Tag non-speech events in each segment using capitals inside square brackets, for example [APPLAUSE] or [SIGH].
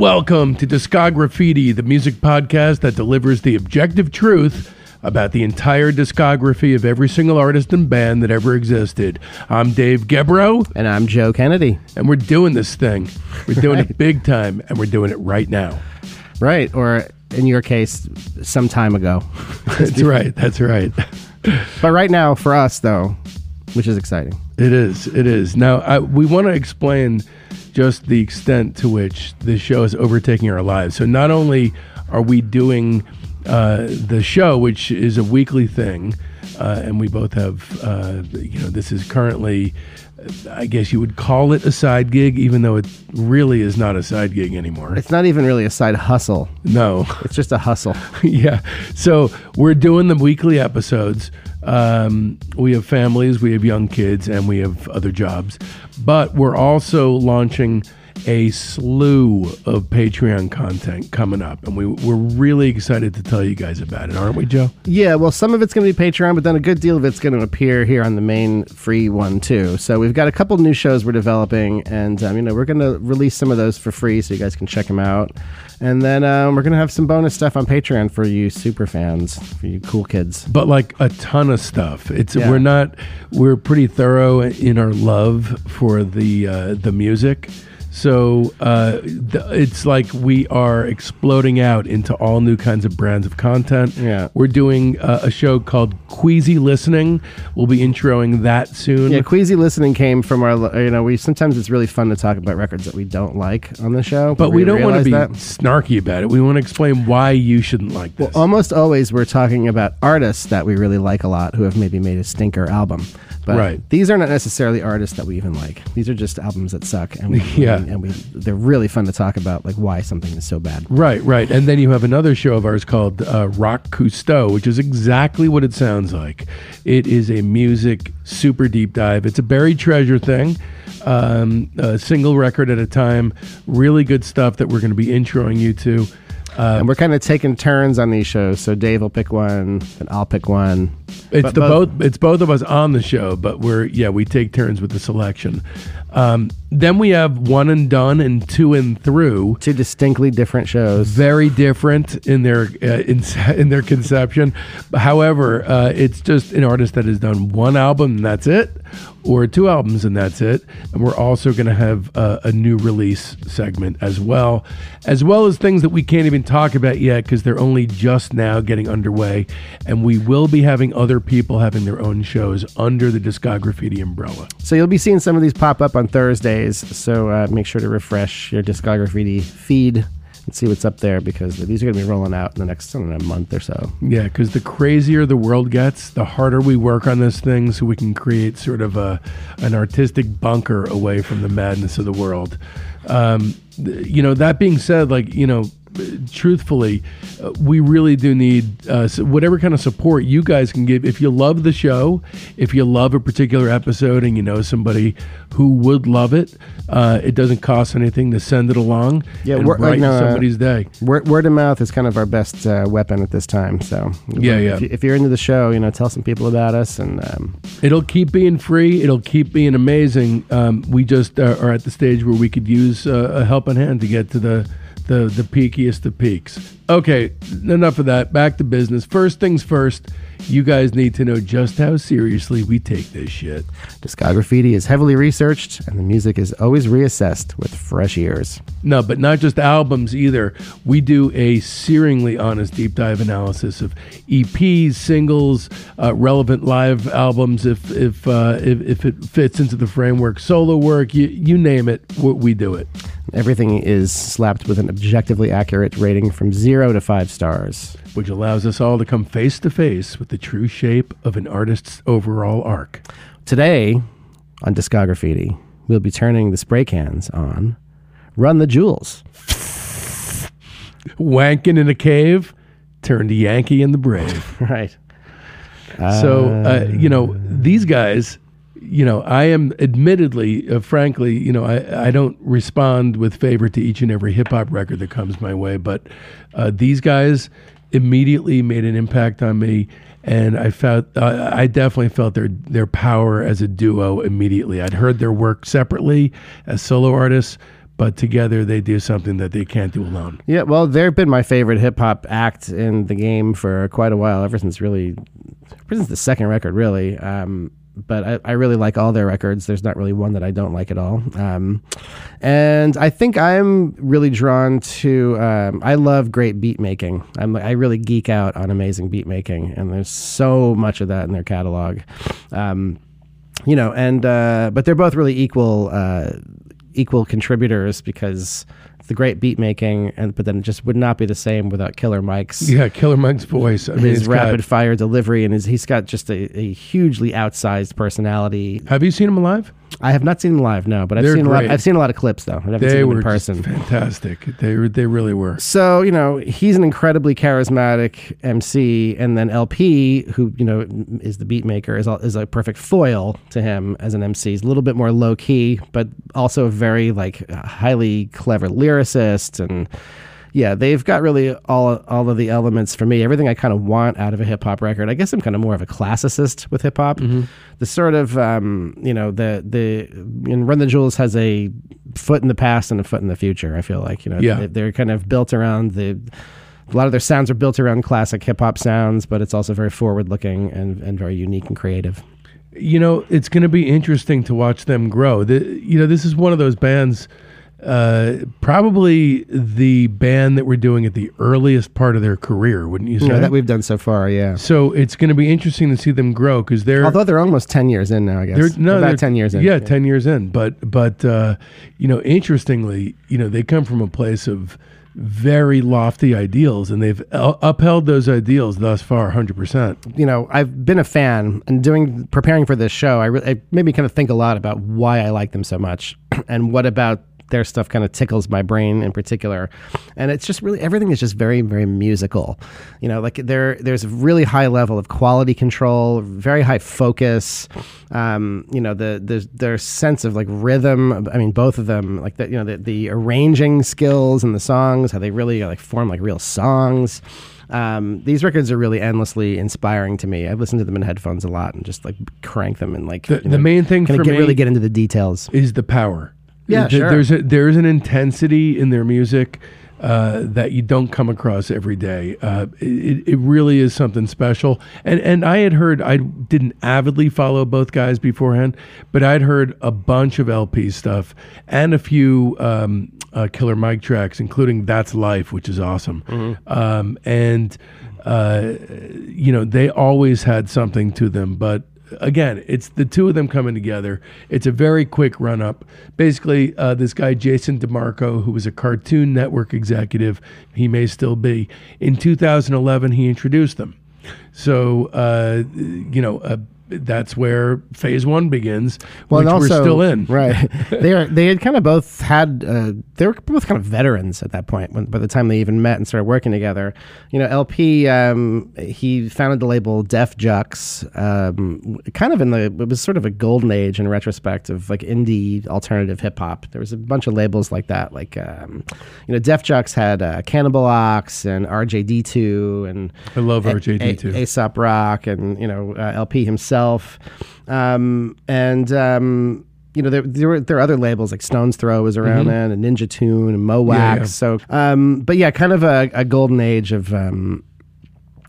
Welcome to Discography, the music podcast that delivers the objective truth about the entire discography of every single artist and band that ever existed. I'm Dave Gebroe, And I'm Joe Kennedy. and we're doing this thing. We're doing it big time, and we're doing it right now. Right. Or in your case, some time ago. [LAUGHS] That's right. That's right. But right now, for us, though, which is exciting. It is. It is. Now, I, we want to explain just the extent to which this show is overtaking our lives. So, not only are we doing uh, the show, which is a weekly thing, uh, and we both have, uh, you know, this is currently, I guess you would call it a side gig, even though it really is not a side gig anymore. It's not even really a side hustle, No. it's just a hustle. [LAUGHS] yeah. So we're doing the weekly episodes. Um, we have families, we have young kids, and we have other jobs. But we're also launching a slew of Patreon content coming up. And we, we're really excited to tell you guys about it, aren't we, Joe? Yeah, well, some of it's going to be Patreon, but then a good deal of it's going to appear here on the main free one, too. So we've got a couple new shows we're developing, and, um, you know, we're going to release some of those for free so you guys can check them out. And then um, we're going to have some bonus stuff on Patreon for you super fans, for you cool kids. but like a ton of stuff. It's Yeah. we're not we're pretty thorough in our love for the uh, the music. So uh, th- it's like we are exploding out into all new kinds of brands of content. Yeah. we're doing uh, a show called Queasy Listening. We'll be introing that soon. Yeah, queasy listening came from our. You know, we sometimes it's really fun to talk about records that we don't like on the show, but we don't want to be that. snarky about it. We want to explain why you shouldn't like this. Almost always, we're talking about artists that we really like a lot who have maybe made a stinker album. But Right. these are not necessarily artists that we even like. These are just albums that suck, and [LAUGHS] we, Yeah. and we they're really fun to talk about, like why something is so bad. Right, right. And then you have another show of ours called uh, Rock Cousteau, which is exactly what it sounds like. It is a music super deep dive. It's a buried treasure thing, um, a single record at a time. Really good stuff that we're going to be introing you to. Uh, and we're kind of taking turns on these shows. So Dave will pick one, and I'll pick one. It's But the both- both. It's both of us on the show, but we're yeah we take turns with the selection. Um, then we have one and done and two and through. Two distinctly different shows. very different in their uh, in, [LAUGHS] in their conception. However, uh, it's just an artist that has done one album and that's it, or two albums and that's it. And we're also going to have uh, a new release segment as well, as well as things that we can't even talk about yet because they're only just now getting underway. And we will be having other people having their own shows under the Discography umbrella. So you'll be seeing some of these pop up on Thursdays. So uh, make sure to refresh your discography feed and see what's up there because these are going to be rolling out in the next know, month or so. Yeah, because the crazier the world gets, the harder we work on this thing, so we can create sort of a an artistic bunker away from the madness of the world. Um, you know, that being said, like you know, truthfully, uh, we really do need uh, whatever kind of support you guys can give. If you love the show, if you love a particular episode, and you know somebody who would love it, uh, it doesn't cost anything to send it along. Yeah, and brighten no, uh, somebody's day. Word, word of mouth is kind of our best uh, weapon at this time. So Yeah, yeah. If, you, if you're into the show, you know, tell some people about us and um, It'll keep being free. It'll keep being amazing. Um, we just are at the stage where we could use uh, a helping hand to get to the, the the peakiest of peaks. Okay, enough of that. Back to business. First things first. You guys need to know just how seriously we take this shit. Discography is heavily researched and the music is always reassessed with fresh ears. No, but not just albums either. We do a searingly honest deep dive analysis of EPs, singles, uh, relevant live albums, if if, uh, if if it fits into the framework, solo work, you you name it, we we do it. Everything is slapped with an objectively accurate rating from zero to five stars. Which allows us all to come face to face with the true shape of an artist's overall arc. Today on Discography, we'll be turning the spray cans on Run the Jewels. Wanking in a cave turned Yankee in the Brave. [LAUGHS] Right. So, uh, you know, these guys, you know, I am admittedly, uh, frankly, you know, I, I don't respond with favor to each and every hip hop record that comes my way, but uh, these guys immediately made an impact on me. And I felt, uh, I definitely felt their their power as a duo immediately. I'd heard their work separately as solo artists, but together they do something that they can't do alone. Yeah, well, they've been my favorite hip hop act in the game for quite a while, ever since really, ever since the second record, really. Um, but I, I really like all their records. There's not really one that I don't like at all. Um, and I think I'm really drawn to. Um, I love great beat making. I'm I really geek out on amazing beat making, and there's so much of that in their catalog. Um, you know, and uh, but they're both really equal uh, equal contributors because the great beat making, and but then it just would not be the same without Killer Mike's Yeah, Killer Mike's voice. I mean, his rapid got- fire delivery, and his, he's got just a, a hugely outsized personality. have you seen him alive? I have not seen him live, no, but I've They're seen a lot. great. I've seen a lot of clips though. I haven't They seen him were in person. just fantastic. They were- they really were. So you know he's an incredibly charismatic MC, and then LP, who you know is the beat maker, is a, is a perfect foil to him as an MC. He's a little bit more low key, but also a very like highly clever lyricist, and yeah, they've got really all all of the elements for me. Everything I kind of want out of a hip hop record. I guess I'm kind of more of a classicist with hip hop. The sort of um, you know the the and Run the Jewels has a foot in the past and a foot in the future. I feel like you know Yeah. they- they're kind of built around the. A lot of their sounds are built around classic hip hop sounds, but it's also very forward looking and, and very unique and creative. you know, it's going to be interesting to watch them grow. The, you know, this is one of those bands, uh, probably the band that we're doing at the earliest part of their career, wouldn't you say? Know, that we've done so far, yeah. so it's going to be interesting to see them grow because they're Although they're almost ten years in now, I guess. they're no about they're- ten years in. Yeah, ten years in. But but uh, you know, interestingly, you know, they come from a place of very lofty ideals, and they've upheld those ideals thus far, hundred percent. you know, I've been a fan and doing preparing for this show. I, re- it made me kind of think a lot about why I like them so much, [CLEARS THROAT] and what about their stuff kind of tickles my brain in particular. And it's just really everything is just very very musical. You know, like there there's a really high level of quality control, very high focus. Um, you know, the the their sense of like rhythm. I mean, both of them, like the you know the the arranging skills and the songs, how they really like form like real songs. Um, these records are really endlessly inspiring to me. I listen to them in headphones a lot and just like crank them and like The, know, main thing for get me really get into the details. is the power. Yeah, Th- sure. There's a, there's an intensity in their music uh, that you don't come across every day. Uh, it, it really is something special. And and I had heard I didn't avidly follow both guys beforehand, but I'd heard a bunch of LP stuff and a few um, uh, Killer Mike tracks, including "That's Life," which is awesome. Mm-hmm. Um, and uh, you know they always had something to them, but again, it's the two of them coming together. It's a very quick run up. Basically, uh, this guy, Jason DeMarco, who was a Cartoon Network executive, he may still be, in 2011, he introduced them. So, uh, you know, that's where phase one begins, which and we're still in. right? [LAUGHS] they are they had kind of both had uh, they were both kind of veterans at that point. When, by the time they even met and started working together, you know, LP um, he founded the label Def Jux, um, kind of in the it was sort of a golden age in retrospect of like indie alternative hip hop. There was a bunch of labels like that, like um, you know, Def Jux had uh, Cannibal Ox and RJD2 and I love RJD2. A- Aesop Rock and you know uh, LP himself, um, and um, you know there, there were there are other labels like Stones Throw was around then, and Ninja Tune and Mo Mm-hmm. Yeah, Wax. yeah. So, um, but yeah, kind of a, a golden age of um,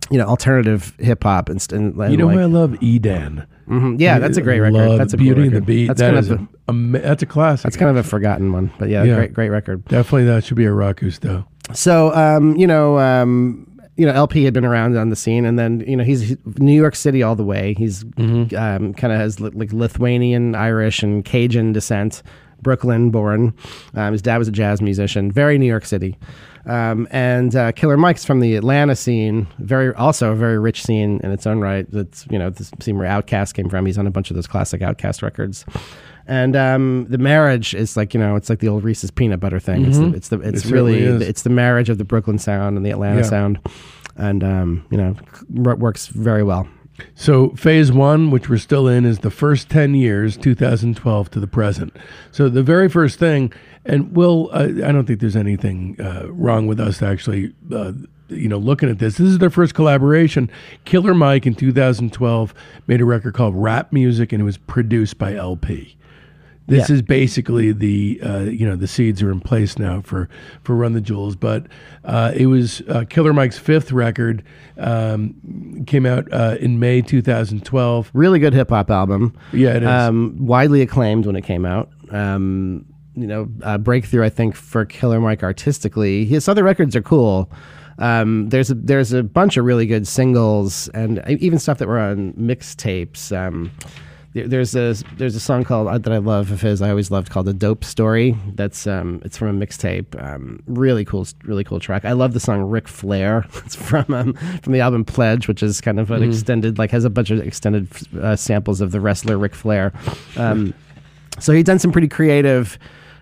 you know alternative hip hop and, and, and You know like, I love? Edan. mhm, yeah, that's a great record. That's a cool Beauty and the. Beat. That's That kind of a, ama- that's a classic. that's kind of a forgotten one, but yeah, Yeah. great great record. Definitely that should be a rock though. So, um, you know, um, you know, LP had been around on the scene, and then you know he's he's New York City all the way. He's Mm-hmm. um, kind of has li- like Lithuanian, Irish, and Cajun descent. Brooklyn born. Um, his dad was a jazz musician. Very New York City. Um, and uh, Killer Mike's from the Atlanta scene. Very also a very rich scene in its own right. That's you know the scene where Outkast came from. He's on a bunch of those classic Outkast records. And um, the marriage is like you know it's like the old Reese's peanut butter thing. It's the, it's the it's It really is. it's the marriage of the Brooklyn sound and the Atlanta Yeah. sound, and um, you know r- works very well. So phase one, which we're still in, is the first ten years, 2012 to the present. So the very first thing, and Will, uh, I don't think there's anything uh, wrong with us actually. Uh, you know, looking at this, this is their first collaboration. Killer Mike in 2012 made a record called Rap Music, and it was produced by LP. This Yeah. is basically the uh, you know the seeds are in place now for for Run the Jewels, but uh, it was uh, Killer Mike's fifth record. Um, came out uh, in May 2012. Really good hip hop album. Yeah, it is. Um, widely acclaimed when it came out. Um, you know, a breakthrough I think for Killer Mike artistically. His other records are cool. Um, there's a there's a bunch of really good singles and even stuff that were on mixtapes. Um, there- there's a there's a song called uh, that I love of his I always loved called "A Dope Story." That's um, it's from a mixtape. Um, really cool, really cool track. I love the song "Ric Flair." [LAUGHS] It's from um, from the album Pledge, which is kind of an extended like has a bunch of extended uh, samples of the wrestler Ric Flair. Um, so he'd done some pretty creative,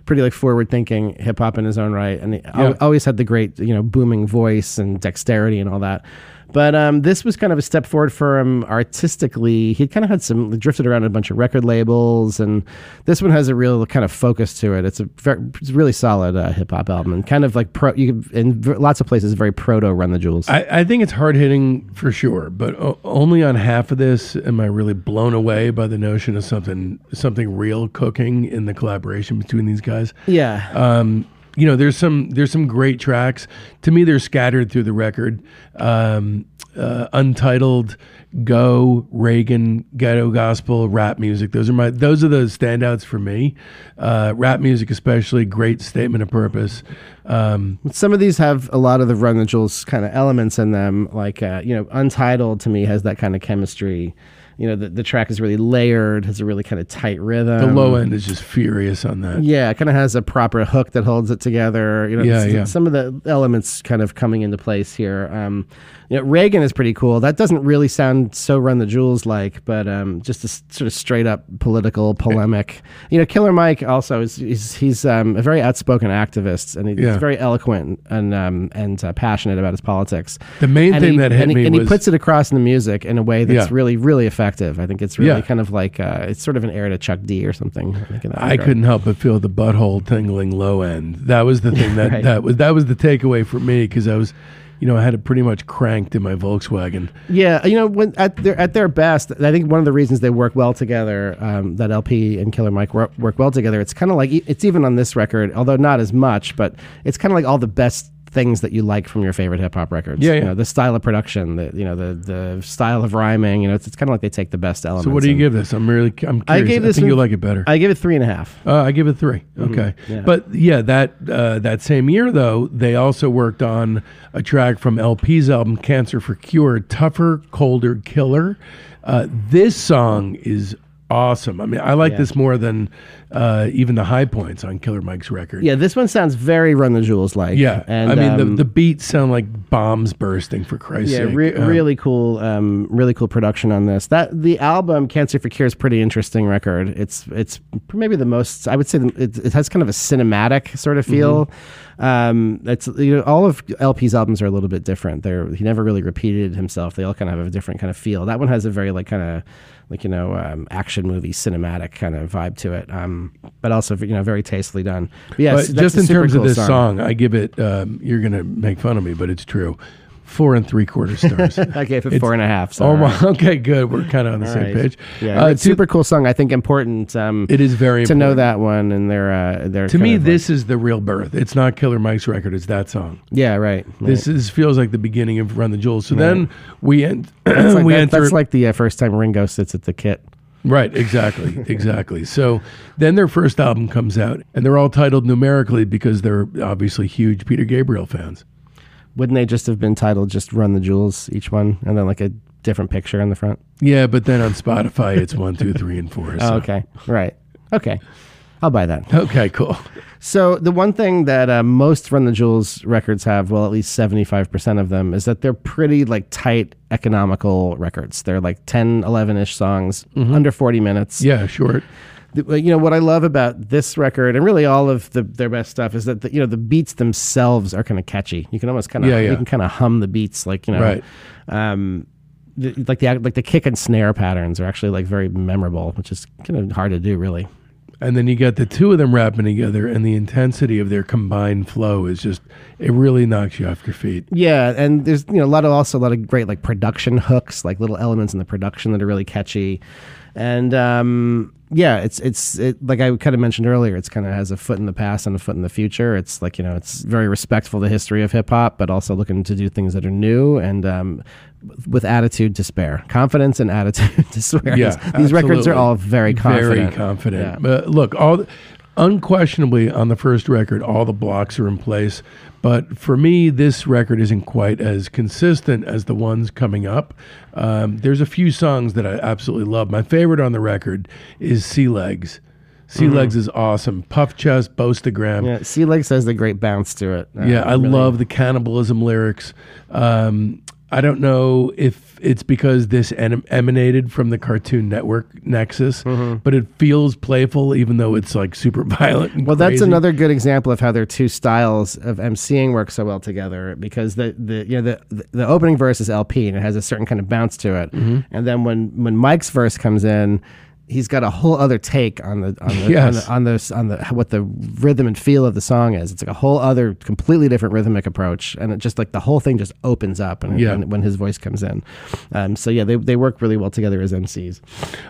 pretty like forward thinking hip hop in his own right, and he Yeah. always had the great you know booming voice and dexterity and all that. But um, this was kind of a step forward for him artistically. He kind of had some drifted around a bunch of record labels, and this one has a real kind of focus to it. It's a very, it's a really solid uh, hip hop album, and kind of like pro. You could, in v- lots of places, very proto Run the Jewels. I, I think it's hard hitting for sure, but o- only on half of this am I really blown away by the notion of something something real cooking in the collaboration between these guys. yeah, Um, you know, there's some there's some great tracks. To me, they're scattered through the record. Um, uh, Untitled, Go, Reagan, Ghetto Gospel, rap music. Those are my those are the standouts for me. Uh, rap music, especially, great statement of purpose. Um, Some of these have a lot of the Run the Jewels kind of elements in them. Like, uh, you know, Untitled to me has that kind of chemistry. You know, the, the track is really layered, has a really kind of tight rhythm. the low end is just furious on that. Yeah, it kind of has a proper hook that holds it together. You know, Yeah, yeah. some of the elements kind of coming into place here. Um, you know, Reagan is pretty cool. That doesn't really sound so Run the Jewels like, but um, just a s- sort of straight up political polemic. You know, Killer Mike also is he's, he's um, a very outspoken activist, and he's Yeah. very eloquent and um, and uh, passionate about his politics. The main and thing he, that hit and he, me and was he puts it across in the music in a way that's Yeah. really really effective. I think it's really Yeah. kind of like uh, it's sort of an heir to Chuck D or something. I, think in that I regard. couldn't help but feel the butthole tingling low end. That was the thing [LAUGHS] that Right. that was that was the takeaway for me because I was, you know, I had it pretty much cranked in my Volkswagen. Yeah, you know, when at their at their best, I think one of the reasons they work well together, um, that LP and Killer Mike work, work well together. It's kind of like it's even on this record, although not as much, but it's kind of like all the best things that you like from your favorite hip hop records. Yeah, You yeah. know, the style of production, the you know the the style of rhyming. You know, it's, it's kind of like they take the best elements. So what do you give this? I'm really I'm curious. I gave this think you'll like it better. I give it three and a half. Uh, I give it 3 Okay, Mm-hmm. yeah. but yeah, that uh, that same year though, they also worked on a track from LP's album "Cancer for Cure," "Tougher, Colder, Killer." Uh, this song is awesome. I mean, I like Yeah. this more than uh, even the high points on Killer Mike's record. Yeah, this one sounds very Run the Jewels like. Yeah, and I mean um, the the beats sound like bombs bursting for Christ's yeah, sake. re- Um, really cool, um, really cool production on this. That the album "Cancer for Cure" is a pretty interesting record. It's it's maybe the most I would say the, it, it has kind of a cinematic sort of feel. Um, it's you know all of LP's albums are a little bit different. They're he never really repeated himself. They all kind of have a different kind of feel. That one has a very like kind of like you know um, action movie cinematic kind of vibe to it. Um, but also you know very tastefully done. But yeah, But just in terms cool of this song. I give it. Um, you're gonna make fun of me, but it's true. Four and three quarter stars. [LAUGHS] I gave it It's- four and a half. So oh right. [LAUGHS] Okay, good. We're kind of on the All same right. page. Yeah, Uh, it's super cool song. I think important. Um, It is very to know that one and their uh, their To me, of, like- this is the real birth. It's not Killer Mike's record. It's that song. yeah right. This is feels like the beginning of Run the Jewels. So then we end. [CLEARS THROAT] It's like we that- enter. that's like the uh, first time Ringo sits at the kit. Right, exactly, [LAUGHS] exactly. So then their first album comes out, and they're all titled numerically because they're obviously huge Peter Gabriel fans. Wouldn't they just have been titled just "Run the Jewels" each one, and then like a different picture in the front? Yeah, but then on Spotify it's one, two, three, and four. [LAUGHS] Oh, okay, right, okay, I'll buy that. Okay, cool. So the one thing that uh, most Run the Jewels records have, well, at least seventy five percent of them, is that they're pretty like tight economical records. They're like 10, 11 ish songs, under forty minutes. Yeah, short. The- you know what I love about this record and really all of the, their best stuff is that the, you know the beats themselves are kind of catchy. You can almost kind of Yeah, yeah. you can kind of hum the beats like you know Right. um, the, like the like the kick and snare patterns are actually like very memorable, which is kind of hard to do really. And then you got the two of them rapping together, and the intensity of their combined flow is just, it really knocks you off your feet. Yeah, and there's you know a lot of also a lot of great like production hooks, like little elements in the production that are really catchy. And um, yeah, it's it's it, like I kind of mentioned earlier. It's kind of has a foot in the past and a foot in the future. It's like you know, it's very respectful of the history of hip hop, but also looking to do things that are new and um, with attitude to spare, confidence and attitude [LAUGHS] to spare. Yeah, these records are all very confident. Very confident. Yeah. But look, all unquestionably on the first record, all the blocks are in place. But for me, this record isn't quite as consistent as the ones coming up. Um, there's a few songs that I absolutely love. My favorite on the record is Sea Legs. Sea Legs is awesome. Puff Chest, Boastagram. Mm-hmm. Yeah, Sea Legs has the great bounce to it. Uh, Yeah, I really- love the cannibalism lyrics. Um, I don't know if it's because this em- emanated from the Cartoon Network nexus, Mm-hmm. but it feels playful, even though it's like super [LAUGHS] violent. And Well, that's another good example of how their two styles of emceeing work so well together because the, the you know the, the opening verse is LP and it has a certain kind of bounce to it, Mm-hmm. and then when when Mike's verse comes in. He's got a whole other take on the on the, Yes. on, the, on the on the what the rhythm and feel of the song is. It's like a whole other completely different rhythmic approach, and it just like the whole thing just opens up and Yeah. when, when his voice comes in. Um, so yeah, they they work really well together as MCs.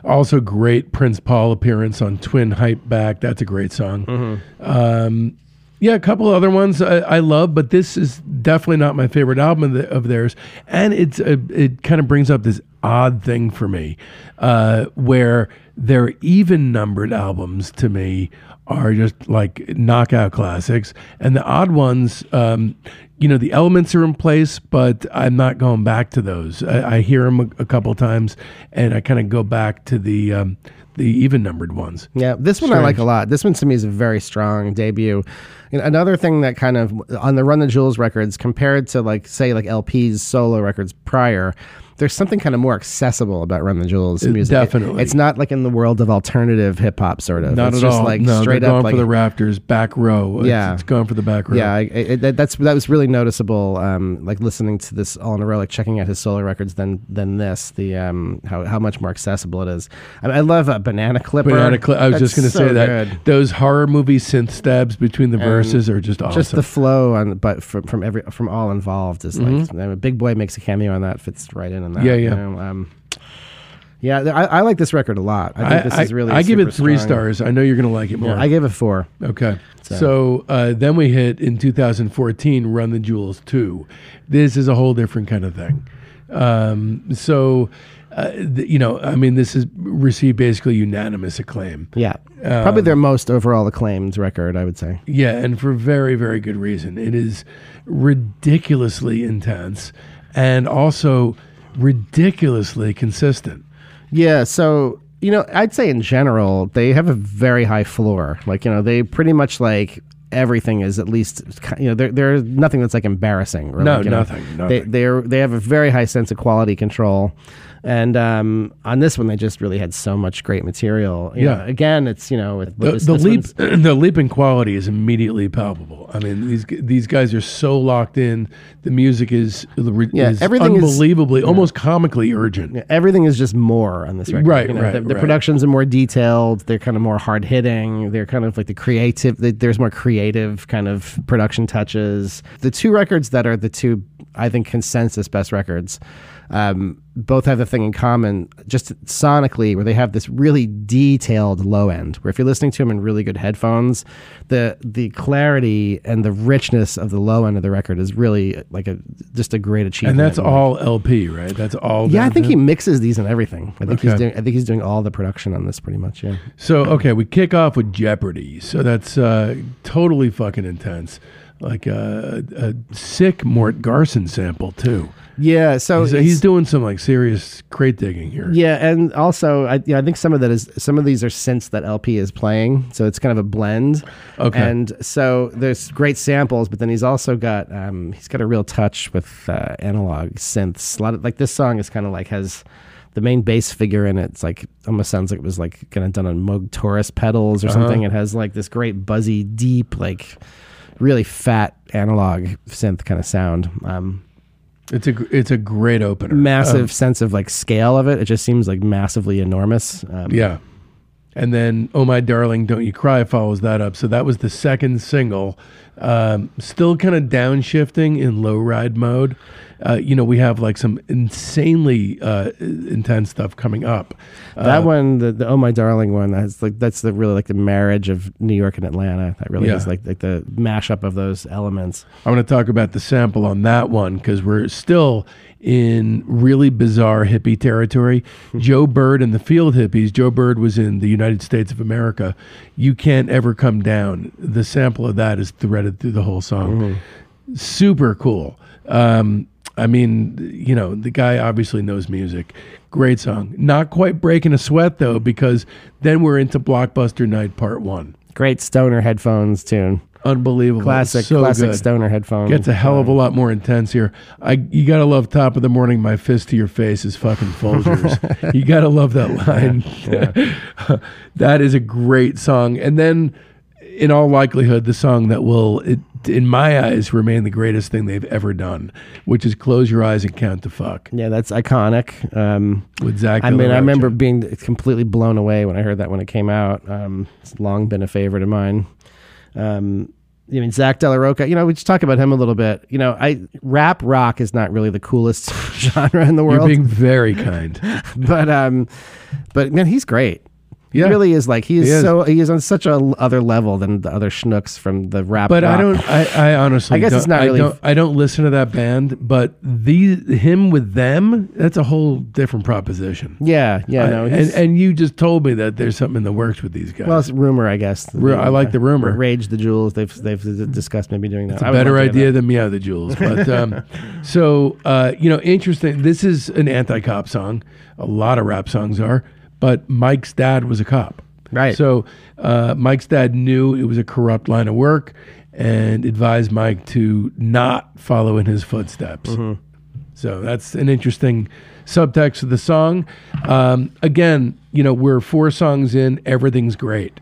Also, great Prince Paul appearance on Twin Hype Back. That's a great song. Mm-hmm. Um, yeah, a couple other ones I, I love, but this is definitely not my favorite album of, the, of theirs. And it's a, it kind of brings up this odd thing for me, uh, where their even numbered albums to me are just like knockout classics, and the odd ones. Um, you know the elements are in place, but I'm not going back to those. I, I hear them a, a couple times, and I kind of go back to the um, the even numbered ones. Yeah, this one I like a lot. This one to me is a very strong debut. And another thing that kind of on the Run the Jewels records compared to like say like LP's solo records prior, there's something kind of more accessible about Run the Jewels music. It- definitely. it's not like in the world of alternative hip hop sort of. Not it's at just all. like no, straight up going like for the Raptors back row. It's- Yeah. it's, going for the back row. yeah, I, I, that, that's that was really noticeable. Um, like listening to this all in a row, like checking out his solo records, than than this. The um, how how much more accessible it is. I, mean, I love a Banana Clipper. Banana Cli- I was That's just going to so say that good. those horror movie synth stabs between the verses are just awesome. just the flow on but from from every from all involved is like I mean, Big Boi makes a cameo on that fits right in on that. Yeah, yeah. you know, um, yeah I, I like this record a lot i think this is really I give it three strong. stars. I know you're going to like it more. yeah, i gave it four Okay. So, uh, then we hit in 2014 Run the Jewels 2. This is a whole different kind of thing. Um, so, uh, th- you know, I mean, this has received basically unanimous acclaim. yeah Um, probably their most overall acclaimed record i would say Yeah, and for very, very good reason. It is ridiculously intense and also ridiculously consistent. yeah so you know i'd say in general they have a very high floor. Like you know they pretty much like everything is at least you know there there's nothing that's like embarrassing or No, like, you know, nothing, they they're they have a very high sense of quality control and um, on this one they just really had so much great material You Yeah. know, again it's you know with, with The, this, the this leap, [CLEARS THROAT] the leap in quality is immediately palpable. I mean, these these guys are so locked in. The music is, Yeah, is everything is- unbelievably, almost comically urgent. yeah, everything is just more on this record. Right, You know, right, The, the right. productions are more detailed. They're kind of more hard hitting. They're kind of like the creative. they- There's more creative kind of production touches. The two records that are the two, I think, consensus best records. Um, both have the thing in common, just sonically, where they have this really detailed low end. Where if you're listening to them in really good headphones, the the clarity and the richness of the low end of the record is really like a just a great achievement. And that's like, all LP, right? That's all. yeah, I think to- he mixes these and everything. I think he's doing. I think he's doing all the production on this pretty much. Yeah. So okay, we kick off with Jeopardy. So that's uh, totally fucking intense. Like a, a sick Mort Garson sample too. Yeah. So He's, he's doing some like serious crate digging here. Yeah, and also I, yeah, I think some of that is some of these are synths that LP is playing, so it's kind of a blend. Okay. And so there's great samples, but then he's also got um, he's got a real touch with uh, analog synths. A lot of like this song is kind of like has the main bass figure in it. It's like almost sounds like it was like kind of done on Moog Taurus pedals or Uh-huh. something. It has like this great buzzy, deep, like really fat analog synth kind of sound. Um, It's a it's a great opener. massive Um, sense of like scale of it. It just seems like massively enormous. Um, yeah. and then "Oh My Darling, Don't You Cry" follows that up. So that was the second single. Um, still kind of downshifting in low ride mode. Uh, you know, we have like some insanely uh, intense stuff coming up. that one, the, the "Oh My Darling" one, that's like that's the really like the marriage of New York and Atlanta. That really Yeah. is like like the mashup of those elements. I want to talk about the sample on that one because we're still in really bizarre hippie territory. [LAUGHS] Joe Byrd and the Field Hippies. Joe Byrd was in the United States of America. You can't ever come down. The sample of that is threaded through the whole song. Super cool. Um, I mean, you know, the guy obviously knows music. Great song. Not quite breaking a sweat though, because then we're into Blockbuster Night Part One. Great stoner headphones tune. Unbelievable. Classic, So classic good. stoner headphones. Gets a hell of a lot more intense here. I you gotta love top of the morning. My fist to your face is fucking Folgers. [LAUGHS] you gotta love that line. [LAUGHS] that is a great song. And then, in all likelihood, the song that will, it, in my eyes, remain the greatest thing they've ever done, which is "Close Your Eyes and Count to Fuck" Yeah, that's iconic. Um, with Zach. I mean, I remember being completely blown away when I heard that when it came out. Um, it's long been a favorite of mine. Um, I mean, Zach De La Rocha, you know, we just talk about him a little bit. You know, I rap rock is not really the coolest [LAUGHS] genre in the You're world, being very kind. [LAUGHS] but um, but man, he's great. Yeah. He really is like he is, He is. so he is on such a l- other level than the other schnooks from the rap. But I don't. I, I honestly. I guess don't, it's not I really- don't, I don't listen to that band, but these him with them. That's a whole different proposition. Yeah, yeah, I- no. and, and you just told me that there's something in the works with these guys. well, it's rumor, I guess. Ru- I like the rumor. Rage the Jewels. They've they've discussed maybe doing that. it's a I better love to hear idea than Meow the Jewels. But um, so uh, you know, interesting. This is an anti-cop song. A lot of rap songs are, but Mike's dad was a cop. Right. So uh, Mike's dad knew it was a corrupt line of work and advised Mike to not follow in his footsteps. So that's an interesting subtext of the song. Um, again, you know, we're four songs in, everything's great.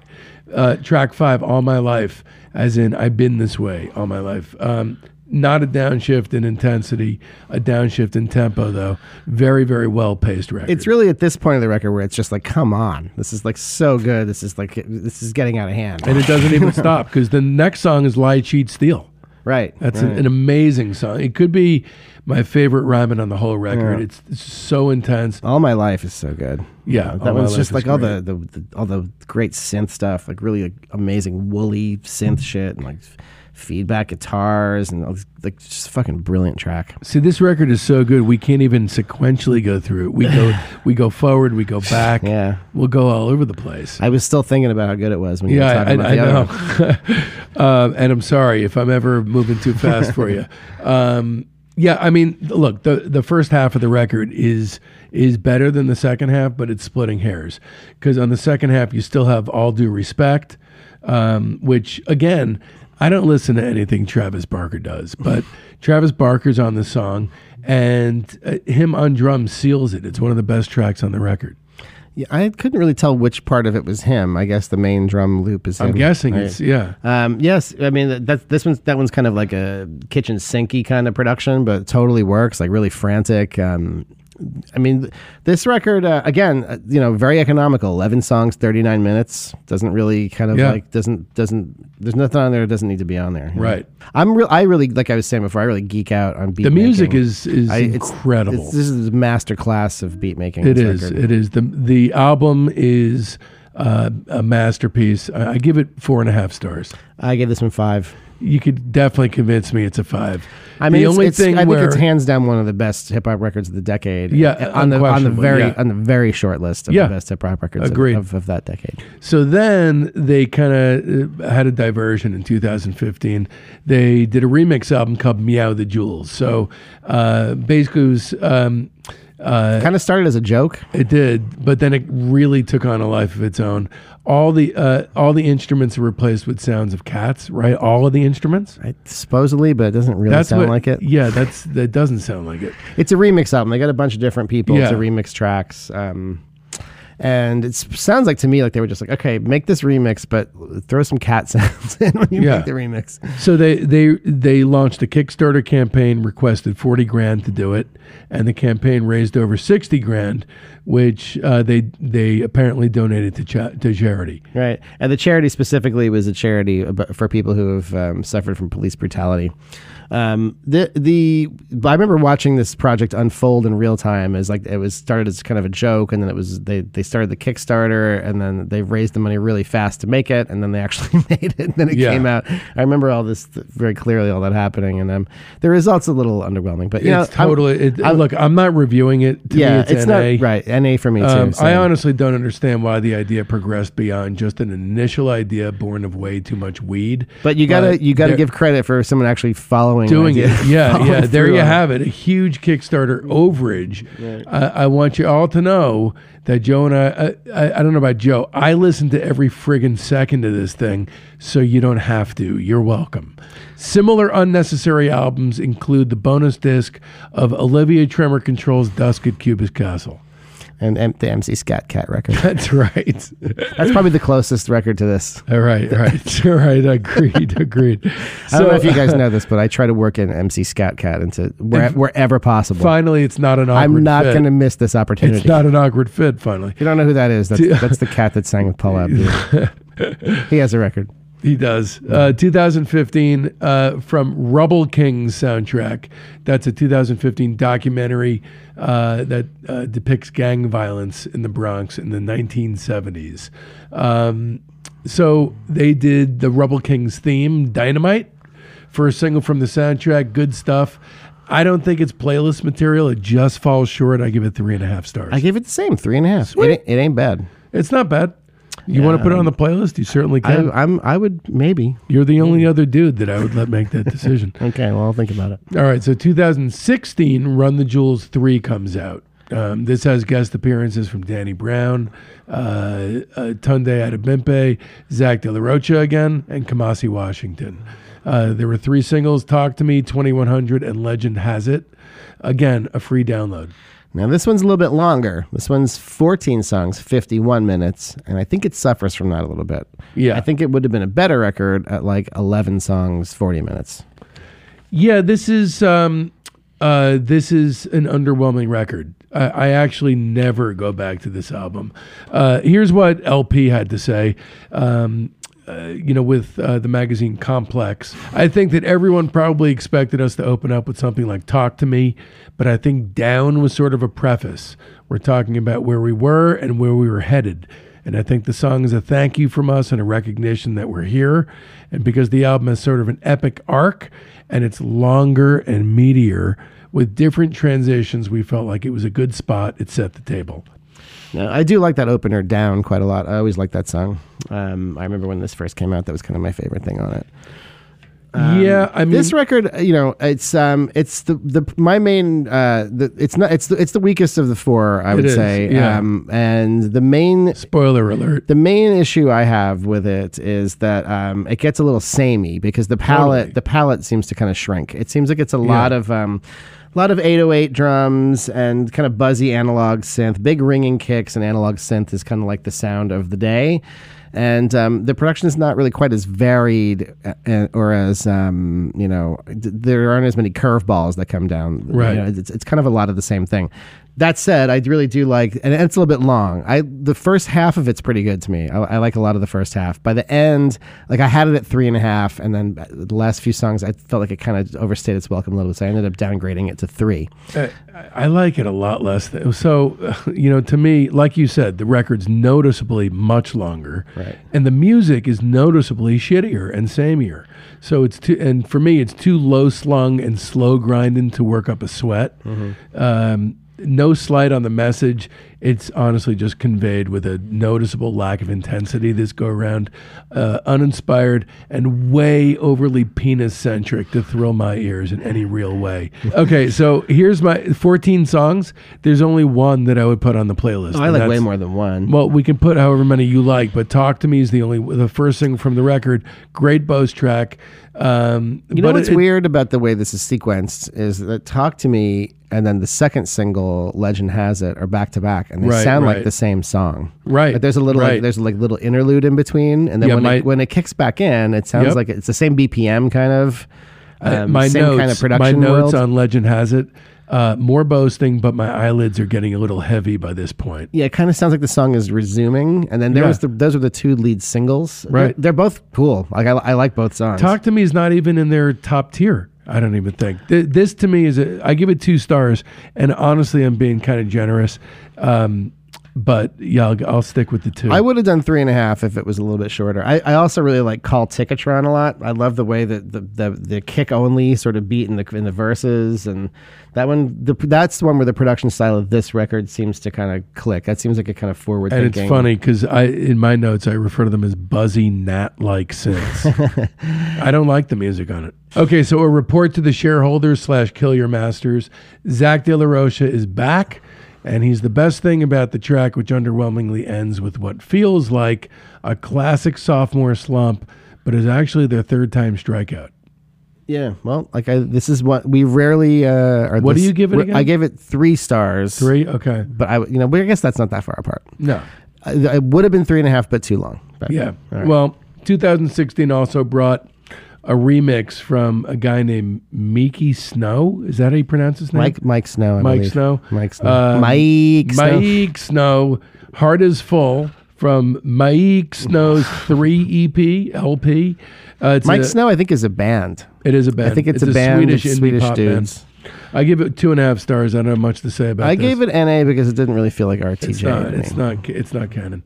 Uh, track five, All My Life, as in I've been this way all my life. Um, not a downshift in intensity, a downshift in tempo, though. Very, very well paced record. It's really at this point of the record where it's just like, come on, this is like so good. This is like this is getting out of hand. and it doesn't even [LAUGHS] stop because the next song is Lie, Cheat, Steal. right. That's right. an, an amazing song. It could be my favorite rhyming on the whole record. Yeah. It's, it's so intense. all my life is so good. Yeah, that one's just like all the, the, the all the great synth stuff, like really like, amazing woolly synth shit and like feedback guitars and like just a fucking brilliant track. See, this record is so good. We can't even sequentially go through it. We go, [LAUGHS] we go forward. We go back. Yeah. We'll go all over the place. I was still thinking about how good it was when you were Yeah, I, talking about I, the other one. know. [LAUGHS] um, and I'm sorry if I'm ever moving too fast for you. [LAUGHS] Um, yeah, I mean, look, the the first half of the record is is better than the second half, but it's splitting hairs because on the second half you still have all due respect, um, which again. I don't listen to anything Travis Barker does, but [LAUGHS] Travis Barker's on the song, and uh, him on drums seals it. It's one of the best tracks on the record. Yeah, I couldn't really tell which part of it was him. I guess the main drum loop is him. I'm guessing right? it's yeah. Um, yes, I mean that this one's that one's kind of like a kitchen sinky kind of production, but totally works. Like really frantic. Um, I mean, this record uh, again, uh, you know, very economical. Eleven songs, thirty nine minutes. Doesn't really kind of Yeah. like doesn't doesn't. There's nothing on there that doesn't need to be on there. you know? Right. I'm real. I really like I was saying before. I really geek out on beat. The music making. is is I- it's- incredible. It's, this is a master class of beat making. It is. Record. It is the The album is uh, a masterpiece. I, I give it four and a half stars. I gave this one five. You could definitely convince me it's a five. I mean, the it's, only it's- thing I think where it's hands down one of the best hip hop records of the decade. Yeah, on the on the very yeah. on the very short list of Yeah. the best hip hop records of, of, of that decade. so then they kind of uh, had a diversion in 2015. They did a remix album called Meow the Jewels. So uh, basically, it was. Um, uh, Kind of started as a joke. It did, but then it really took on a life of its own. All the uh, all the instruments are replaced with sounds of cats, right? All of the instruments. Right? Supposedly, but it doesn't really That's sound what, like it. Yeah, that's that doesn't sound like it. It's a remix album. They got a bunch of different people Yeah. to remix tracks. Um, And it sounds like to me like they were just like, okay, make this remix, but throw some cat [LAUGHS] sounds in when you Yeah. make the remix. So they they they launched a Kickstarter campaign, requested forty grand to do it, and the campaign raised over sixty grand, which uh, they they apparently donated to cha- to charity. Right. And the charity specifically was a charity for people who have um, suffered from police brutality. Um, the the I remember watching this project unfold in real time as like it was started as kind of a joke and then it was they they started the Kickstarter and then they raised the money really fast to make it and then they [LAUGHS] actually made it and then it Yeah. came out. I remember all this th- very clearly all that happening and um the results a little underwhelming but you it's know I'm- totally. it, I'm- look, I'm not reviewing it. To yeah me, it's, it's, NA. not right NA for me too. Um, so- I honestly don't understand why the idea progressed beyond just an initial idea born of way too much weed. but you gotta but you gotta give credit for someone actually following doing it. [LAUGHS] Yeah, yeah. There you have it. A huge Kickstarter overage. I, I want you all to know that Joe and I, I, I don't know about Joe. I listen to every friggin' second of this thing, so you don't have to. You're welcome. Similar unnecessary albums include the bonus disc of Olivia Tremor Control's Dusk at Cubist Castle. And M- the MC Scat Cat record. [LAUGHS] That's right. That's probably the closest record to this. all right, [LAUGHS] right, all [LAUGHS] right. Agreed, agreed. I don't know if you guys uh, know this, but I try to work in MC Scat Cat into where, wherever possible. finally, it's not an awkward I'm not going to miss this opportunity. It's not an awkward fit. Finally. if you don't know who that is, that's, that's the cat that sang with Paula Abdul. he has a record. He does. Uh, 2015 uh, from Rubble Kings soundtrack. That's a 2015 documentary uh, that uh, depicts gang violence in the Bronx in the 1970s. Um, so they did the Rubble Kings theme, Dynamite, for a single from the soundtrack. Good stuff. I don't think it's playlist material. It just falls short. I give it three and a half stars. I gave it the same, three and a half. It ain't, it ain't bad. it's not bad. You want to put it on the playlist? You certainly can. I'm. I would maybe. You're the only other dude that I would let make that decision. [LAUGHS] Okay, well, I'll think about it. All right, so 2016, Run the Jewels 3 comes out. Um, this has guest appearances from Danny Brown, uh, uh, Tunde Adebimpe, Zach De La Rocha again, and Kamasi Washington. Uh, there were three singles Talk to Me, 2100, and Legend Has It. Again, a free download. Now this one's a little bit longer. This one's 14 songs, 51 minutes, and I think it suffers from that a little bit. Yeah. I think it would have been a better record at like 11 songs, 40 minutes. Yeah, this is um, uh, this is an underwhelming record. I, I actually never go back to this album. Uh, here's what LP had to say. Um, uh, you know, with uh, the magazine Complex, I think that everyone probably expected us to open up with something like "Talk to Me," but I think "Down" was sort of a preface. We're talking about where we were and where we were headed. And I think the song is a thank you from us and a recognition that we're here. And because the album is sort of an epic arc and it's longer and meatier with different transitions, we felt like it was a good spot. It set the table. Now, I do like that opener down quite a lot. I always like that song. Um, I remember when this first came out, that was kind of my favorite thing on it. Yeah, I mean, Um, this record, uh, you know, it's um, it's the the my main uh, the, it's not it's the it's the weakest of the four, I would is, say. yeah. Um, and the main spoiler alert. the main issue I have with it is that um, it gets a little samey because the palette Totally. the palette seems to kind of shrink. It seems like it's a lot of um, a lot of 808 drums and kind of buzzy analog synth, big ringing kicks, and analog synth is kind of like the sound of the day. And um, the production is not really quite as varied, uh, or as um, you know, there aren't as many curveballs that come down. You Right. know, it's, it's kind of a lot of the same thing. That said, I really do like, and it's a little bit long. I the first half of it's pretty good to me. I, I like a lot of the first half. By the end, like I had it at three and a half, and then uh, the last few songs, I felt like it kind of overstayed its welcome a little bit. So I ended up downgrading it to three. Uh, I, I like it a lot less. So, [LAUGHS] you know, to me, like you said, the record's noticeably much longer, Right. and the music is noticeably shittier and samier. So it's too, and for me, it's too low slung and slow grinding to work up a sweat. Mm-hmm. Um, no slight on the message. It's honestly just conveyed with a noticeable lack of intensity this go around, uh, uninspired and way overly penis centric to thrill my ears in any real way. [LAUGHS] Okay, so here's my 14 songs. There's only one that I would put on the playlist. Oh, I like way more than one. well, we can put however many you like, but "Talk to Me" is the only the first thing from the record. Great Bose track. Um, You know but what's it- weird about the way this is sequenced is that "Talk to Me" and then the second single, "Legend Has It," are back to back. and they Right, sound like the same song. Right, But there's a little like, there's like little interlude in between, and then Yeah, when my- it, when it kicks back in, it sounds Yep. like it's the same BPM kind of. Um, my same notes, kind of production my notes world. on Legend has it. Uh, more boasting, but my eyelids are getting a little heavy by this point. Yeah, it kind of sounds like the song is resuming, and then there Yeah. was the, those were the two lead singles. Right. they're, they're both cool. Like I, I like both songs. Talk to Me is not even in their top tier. I don't even think Th- this to me is. A, I give it two stars, and honestly, I'm being kind of generous. Um, but yeah, I'll, I'll stick with the two. I would have done three and a half if it was a little bit shorter. I, I also really like Call Ticketron a lot. I love the way that the, the, the kick only sort of beat in the in the verses, and that one the, that's the one where the production style of this record seems to kind of click. That seems like a kind of forward. and thinking. it's funny because I, in my notes, I refer to them as buzzy gnat-like synths. [LAUGHS] I don't like the music on it. Okay, so a report to the shareholders slash kill your masters. Zach De La Rocha is back, and he's the best thing about the track, which underwhelmingly ends with what feels like a classic sophomore slump, but is actually their third time strikeout. Yeah, well, like I, this is what we rarely. Uh, are What do you give it again? I gave it three stars. Three, okay, but I, you know, I guess that's not that far apart. no, I, it would have been three and a half, but too long. But, Yeah. right. Well, 2016 also brought a remix from a guy named Miki Snow. Is that how you pronounce his name? Mike Miike Snow. I Mike believe. Snow. Miike Snow. Um, Miike Snow. Miike Snow. Heart is Full from Miike Snow's [SIGHS] 3 EP, LP. Uh, it's Mike a- Snow, I think, is a band. It is a band. I think it's, a, band Swedish Swedish dudes. band. I give it two and a half stars. I don't have much to say about it. I this. gave it NA because it didn't really feel like RTJ. It's not. It's not. It's not canon.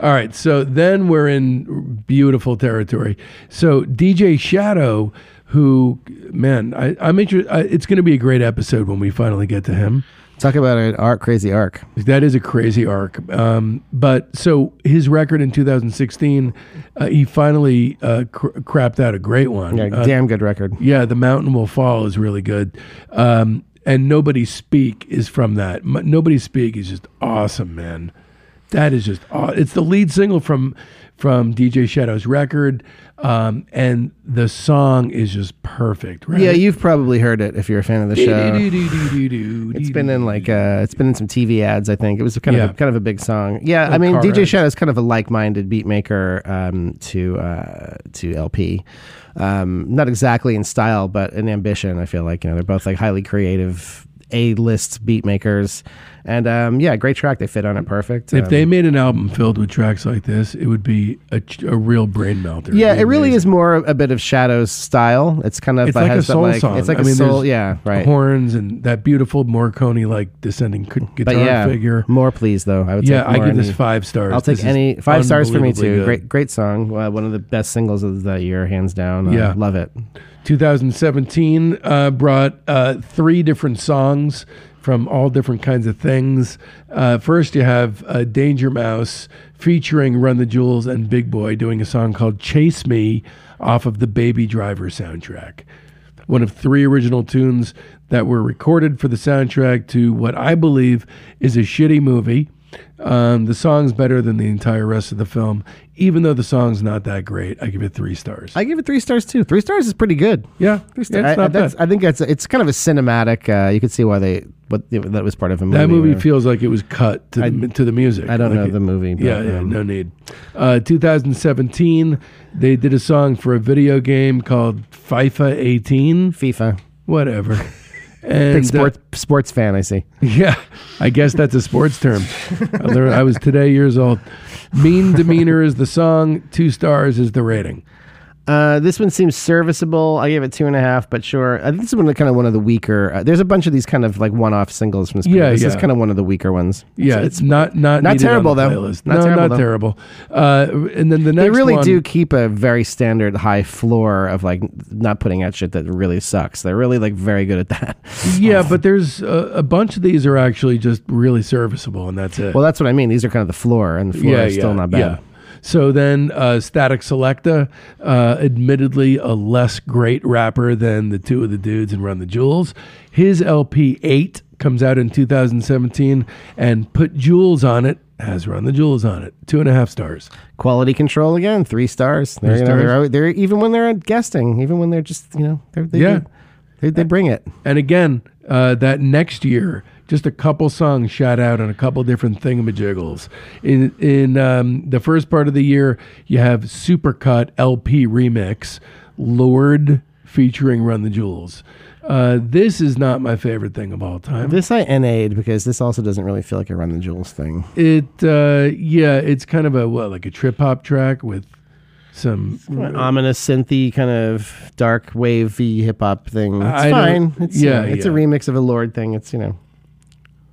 All right. So then we're in beautiful territory. So DJ Shadow, who man, I, I'm interested. It's going to be a great episode when we finally get to him. Talk about an arc, crazy arc. That is a crazy arc. Um, but so his record in 2016, uh, he finally uh, cr- crapped out a great one. Yeah, Uh, damn good record. yeah, The Mountain Will Fall is really good. Um, and Nobody Speak is from that. M- Nobody Speak is just awesome, man. That is just aw- it's the lead single from from DJ Shadow's record, um, and the song is just perfect. Right? Yeah, you've probably heard it if you're a fan of the show. It's been in like uh, it's been in some TV ads. I think it was kind of Yeah. a, kind of a big song. Yeah, I mean DJ. Shadow is kind of a like-minded beat maker um, to uh, to El-P. Um, not exactly in style, but in ambition. I feel like you know they're both like highly creative A-list beat makers, and um, yeah, great track. They fit on it perfect. If Um, they made an album filled with tracks like this, it would be a, a real brain melter. yeah, it really amazing. is more a bit of Shadow's style. It's kind of It's like a soul like, song. It's like I a mean, soul. Yeah, right. horns and that beautiful Morricone like descending guitar But yeah, figure. more please though. I would. Yeah, I give this five stars. I'll take This any five stars for me too. good. Great, great song. Uh, one of the best singles of the year, hands down. Uh, Yeah. love it. 2017 uh, brought uh, three different songs from all different kinds of things. Uh, first, you have uh, Danger Mouse featuring Run the Jewels and Big Boi doing a song called Chase Me off of the Baby Driver soundtrack. One of three original tunes that were recorded for the soundtrack to what I believe is a shitty movie. Um, the song's better than the entire rest of the film, even though the song's not that great. I give it three stars. I give it three stars too. Three stars is pretty good. yeah, Three yeah, stars. it's I, I, not bad. I think that's it's kind of a cinematic. Uh, you could see why they what that was part of a movie. That movie where- feels like it was cut to, the, to the music. I don't Like know it- the movie. But, Yeah, yeah, um, no need. Uh, 2017, they did a song for a video game called FIFA 18. FIFA. Whatever. [LAUGHS] And Big uh, sports sports fan. I see. [LAUGHS] yeah, I guess that's a sports term. [LAUGHS] I, learned, I was today years old. Mean demeanor is the song. Two stars is the rating. Uh, this one seems serviceable. I gave it two and a half, but sure. I think this is one kind of one of the weaker. Uh, there's a bunch of these kind of like one-off singles from this. period. Yeah, this is kind of one of the weaker ones. Yeah, it's, not not not terrible, though. playlist. Not no, terrible, not though. terrible. Uh, and then the next one. They really one, do keep a very standard high floor of like not putting out shit that really sucks. They're really like very good at that. Yeah, [LAUGHS] but there's a, a bunch of these are actually just really serviceable, and that's it. Well, that's what I mean. These are kind of the floor, and the floor is still not bad. So then, uh, Statik Selektah, uh, admittedly a less great rapper than the two of the dudes in Run the Jewels. His LP eight comes out in 2017, and Put Jewels on it has Run the Jewels on it. Two and a half stars. Quality control again, three stars. They're, Three you know, stars. they're, they're even when they're guesting, even when they're just you know they're, they Yeah. do- They, they bring it. And again, uh, that next year, just a couple songs shot out on a couple different thingamajiggles. In in um, the first part of the year, you have Supercut El-P remix, Lorde featuring Run the Jewels. Uh, this is not my favorite thing of all time. This I NA'd because this also doesn't really feel like a Run the Jewels thing. It uh, yeah, it's kind of a what like a trip hop track with some ominous synthy kind of dark wavy hip hop thing. It's I fine. It's, yeah, it's a remix of a Lorde thing. It's you know,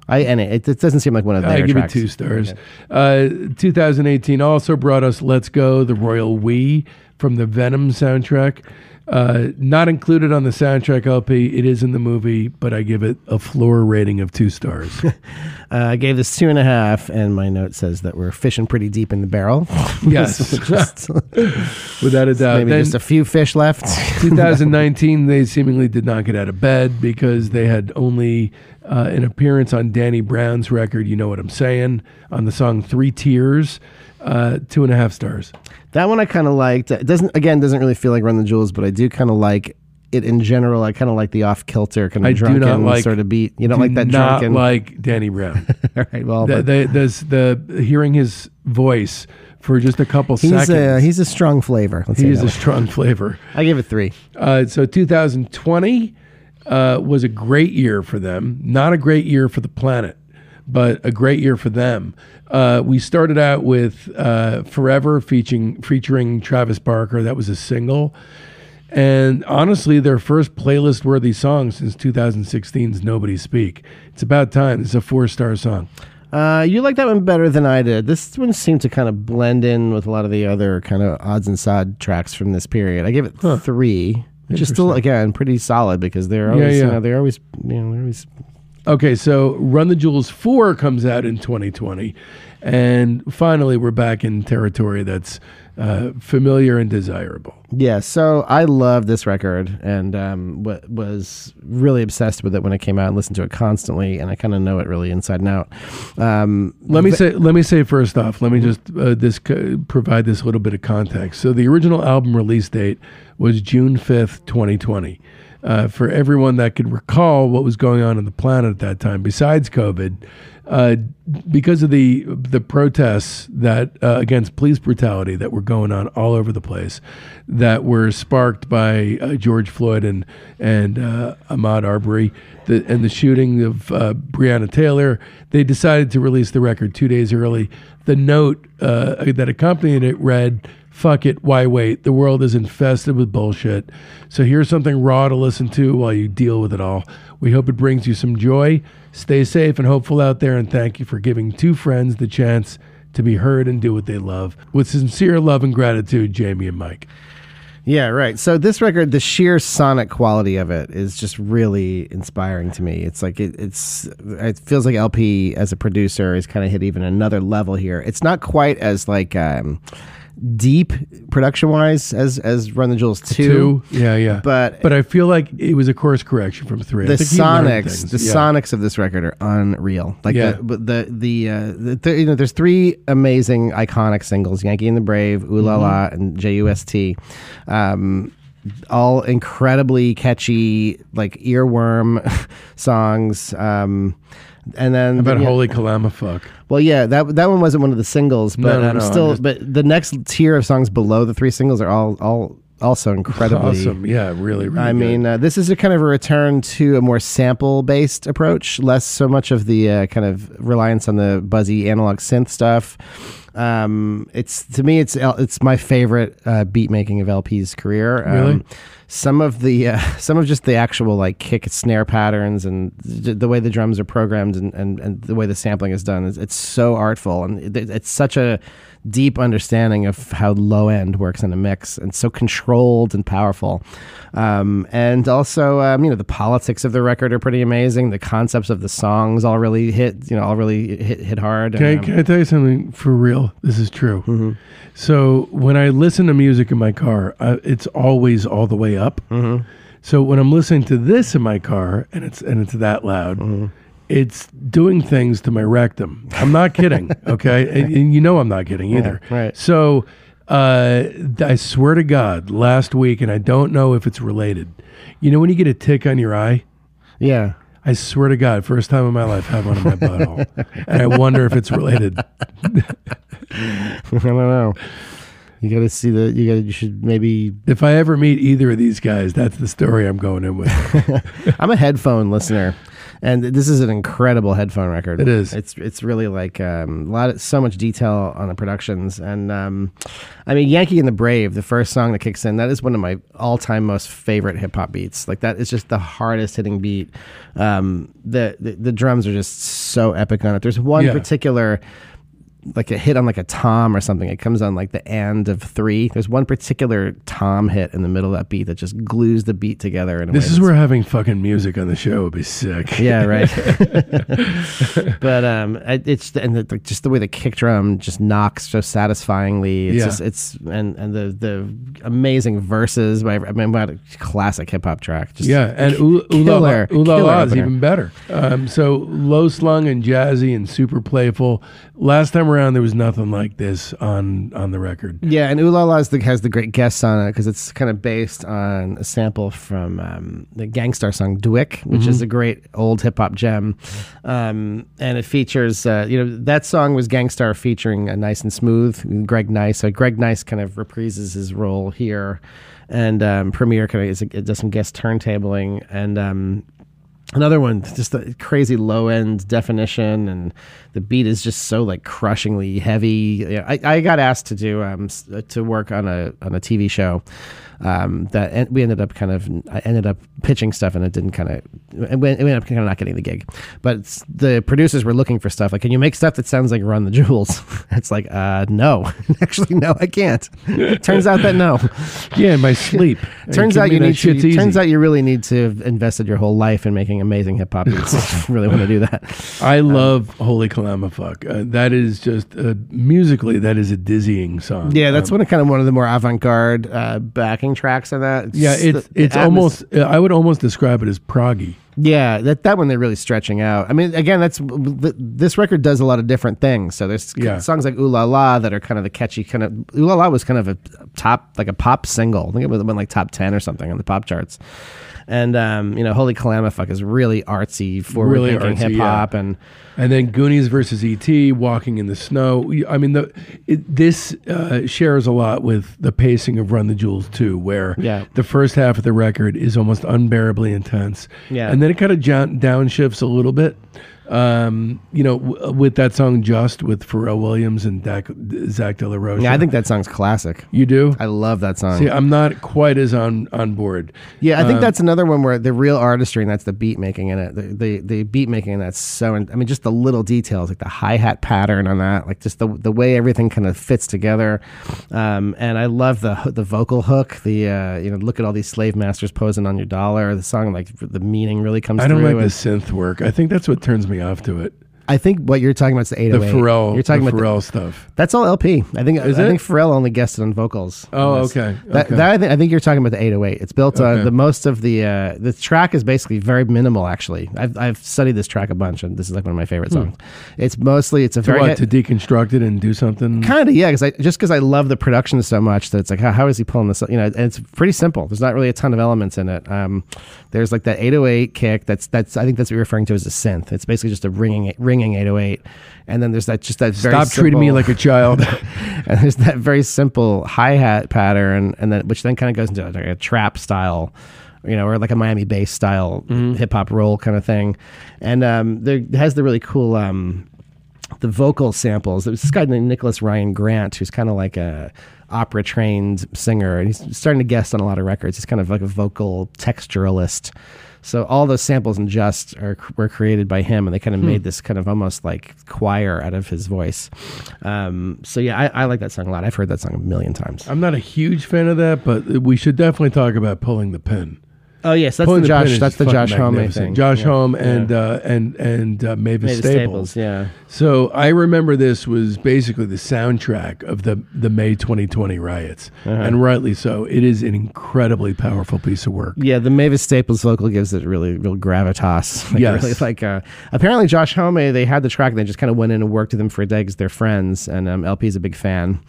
I NA. It, it doesn't seem like one of their I give tracks. it two stars. Uh, 2018 also brought us "Let's Go," the Royal We from the Venom soundtrack. Uh, not included on the soundtrack LP. It is in the movie, but I give it a floor rating of two stars. [LAUGHS] Uh, I gave this two and a half, and my note says that we're fishing pretty deep in the barrel. [LAUGHS] yes, [LAUGHS] Just- without a doubt. maybe Then just a few fish left. 2019, they seemingly did not get out of bed because they had only uh, an appearance on Danny Brown's record. You know what I'm saying? On the song Three Tears, uh, two and a half stars. That one I kind of liked. It doesn't again doesn't really feel like Run the Jewels, but I do kind of like it in general. I kind of like the off kilter kind of drunken like- sort of beat. You don't Do like that not drunken. like Danny Brown. [LAUGHS] All right, well, the, but the, the hearing his voice for just a couple he's seconds. a he's a strong flavor. Let's he is a way. strong flavor. I give it three. Uh, so 2020 uh, was a great year for them. Not a great year for the planet, but a great year for them. Uh, we started out with uh, "Forever" featuring featuring Travis Barker. That was a single, and honestly, their first playlist-worthy song since 2016's "Nobody Speak." It's about time. It's a four-star song. Uh, you like that one better than I did. This one seemed to kind of blend in with a lot of the other kind of odds and sod tracks from this period. I give it three, which is still again pretty solid because they're always yeah. you know they're always you know they're always Okay, so Run the Jewels 4 comes out in 2020. And finally, we're back in territory that's uh, familiar and desirable. Yeah, so I love this record and um, wa was really obsessed with it when it came out and listened to it constantly, and I kind of know it really inside and out. Um, Let me say. Let me say first off. Let me just uh, this co- provide this little bit of context. So the original album release date was June fifth, twenty twenty. Uh, for everyone that could recall what was going on on the planet at that time, besides COVID, uh, because of the the protests that uh, against police brutality that were going on all over the place, that were sparked by uh, George Floyd and and uh, Ahmaud Arbery, the, and the shooting of uh, Breonna Taylor, they decided to release the record two days early. The note that accompanied it read. Fuck it, why wait? The world is infested with bullshit. So here's something raw to listen to while you deal with it all. We hope it brings you some joy. Stay safe and hopeful out there, and thank you for giving two friends the chance to be heard and do what they love. With sincere love and gratitude, Jamie and Mike. Yeah, right. So this record, the sheer sonic quality of it is just really inspiring to me. It's like it, it's it feels like El-P as a producer has kind of hit even another level here. It's not quite as like um, deep production wise as as Run the Jewels two, Two, yeah, yeah. but but I feel like it was a course correction from three. The think he learned sonics, the Yeah. sonics of this record are unreal. Like Yeah. the the the, uh, the, the you know, there's three amazing iconic singles: Yankee and the Brave, Ooh La La, Mm-hmm. and J U S T. Um, all incredibly catchy, like earworm [LAUGHS] songs. Um, and then About yeah, Holy Calamafuck. well, yeah, that that one wasn't one of the singles, but No, no, I'm no, I'm still. just- But the next tier of songs below the three singles are all all also incredibly Awesome. Yeah, really, really I good. mean, uh, this is a kind of a return to a more sample based approach, less so much of the uh, kind of reliance on the buzzy analog synth stuff. Um, it's to me, it's it's my favorite uh, beat making of El-P's career. Um, Really? some of the uh, [LAUGHS] some of just the actual like kick snare patterns and th- the way the drums are programmed and, and, and the way the sampling is done is it's so artful and it, it's such a deep understanding of how low end works in a mix and so controlled and powerful um, and also um, you know the politics of the record are pretty amazing the concepts of the songs all really hit you know all really hit hit hard Can, I, and, um, can I tell you something for real? This is true. Mm-hmm. So when I listen to music in my car, uh, it's always all the way up. Mm-hmm. So when I'm listening to this in my car and it's and it's that loud, Mm-hmm. It's doing things to my rectum. I'm not kidding. [LAUGHS] Okay, and, and you know I'm not kidding either. right. So Uh, I swear to God, last week, and I don't know if it's related. You know when you get a tick on your eye? Yeah. I swear to God, first time in my life, I have one in my butthole, [LAUGHS] and I wonder if it's related. [LAUGHS] I don't know. You got to see the. You got. to You should maybe. If I ever meet either of these guys, that's the story I'm going in with. I'm a headphone listener, and this is an incredible headphone record. It is. It's it's really like um, a lot of so much detail on the productions, and um, I mean Yankee and the Brave, the first song that kicks in, that is one of my all time most favorite hip hop beats. Like that is just the hardest hitting beat. Um, the, the the drums are just so epic on it. There's one Yeah. particular like a hit on like a tom or something. It comes on like the end of three. There's one particular tom hit in the middle of that beat that just glues the beat together. In a This is where having fucking music on the show would be sick. yeah, right. [LAUGHS] but um, it's and the, just the way the kick drum just knocks so satisfyingly. It's Yeah. just it's and and the the amazing verses by I mean, what a classic hip hop track. Just Yeah, and ooh, la la, killer, ooh la la is even better. Um, so low slung and jazzy and super playful. Last time around, there was nothing like this on on the record. Yeah, and Ooh La La the, has the great guests on it because it's kind of based on a sample from um, the Gang Starr song "DWYCK," which is a great old hip hop gem, um, and it features uh, you know that song was Gang Starr featuring a Nice and Smooth, Greg Nice. So Greg Nice kind of reprises his role here, and um, Premier kind of is, does some guest turntabling and. Um, Another one, just the crazy low end definition, and the beat is just so like crushingly heavy. I, I got asked to do um to work on a on a TV show um that we ended up kind of I ended up pitching stuff and it didn't kind of it went- it ended up kind of not getting the gig. But the producers were looking for stuff like, can you make stuff that sounds like Run the Jewels? [LAUGHS] it's like, uh, no, [LAUGHS] actually, no, I can't. Turns out that no. [LAUGHS] Yeah, in my sleep. Turns out you need to. easy. Turns out you really need to have invested your whole life in making amazing hip hop beats. really want to do that. I love Holy Calamafuck. Uh, that is just uh, musically, that is a dizzying song. Yeah, that's Um, one of kind of one of the more avant-garde uh, backing tracks on that. yeah, it's the it's atmos- almost. uh, I would almost describe it as proggy. yeah that that one they're really stretching out. I mean, again, that's this record does a lot of different things. So there's Yeah. songs like Ooh La La that are kind of the catchy kind of. Ooh La La was kind of a top like a pop single. I think it was went like top ten or something on the pop charts. And um, you know, Holy Calamafuck is really artsy, forward-thinking hip hop, and And then Goonies versus E.T. Walking in the Snow. I mean, the it, this uh, shares a lot with the pacing of Run the Jewels too, where Yeah. the first half of the record is almost unbearably intense. Yeah. and then it kind of downshifts a little bit. Um, you know, w- with that song "Just" with Pharrell Williams and Dak, Zach De La Rocha. yeah, I think that song's classic. you do. I love that song. See, I'm not quite as on on board. Yeah, I think Um, that's another one where the real artistry, and that's the beat making in it. The the, the beat making in that's so. I mean, just the little details, like the hi hat pattern on that, like just the the way everything kind of fits together. Um, and I love the the vocal hook. The uh, you know, look at all these slave masters posing on your dollar. The song, like the meaning really comes. I don't like the synth work. I think that's what turns me off to it. I think what you're talking about is the 808. The 808. Pharrell, You're talking the about the- Pharrell stuff. that's all El-P. I think Is I it? think Pharrell only guested on vocals. Oh, on okay, That, okay. that I, think, I think you're talking about the 808. It's built Okay. on the most of the uh, the track is basically very minimal. Actually, I've I've studied this track a bunch, and this is like one of my favorite songs. It's mostly it's a Hmm. To very what? To deconstruct it and do something. kind of yeah, because I just because I love the production so much that it's like how, how is he pulling this? You know, and it's pretty simple. There's not really a ton of elements in it. Um, there's like that 808 kick. That's that's I think that's what you're referring to as a synth. It's basically just a ringing ringing 808, and then there's that just that very Stop treating me like a child. [LAUGHS] and there's that very simple hi hat pattern, and then which then kind of goes into like a trap style, you know, or like a Miami bass style hip hop roll kind of thing, and um, there has the really cool um, the vocal samples. There's this guy named Nicholas Ryan Gant, who's kind of like a opera trained singer, and he's starting to guest on a lot of records. He's kind of like a vocal texturalist. So all those samples and just are were created by him, and they kind of made this kind of almost like choir out of his voice. Um, so yeah, I, I like that song a lot. I've heard that song a million times. I'm not a huge fan of that, but we should definitely talk about pulling the pin. Oh yes, that's Pulling the Josh. That's the Josh Homme thing. Josh Yeah. Homme and uh, and and uh, Mavis, Mavis Staples. Staples. Yeah. So I remember this was basically the soundtrack of the the May 2020 riots, Uh-huh. and rightly so. It is an incredibly powerful piece of work. Yeah, the Mavis Staples vocal gives it really, real gravitas. [LAUGHS] Like, Yes. really, like uh, apparently Josh Homme, they had the track and they just kind of went in and worked with them for a day because they're friends, and um, is a big fan.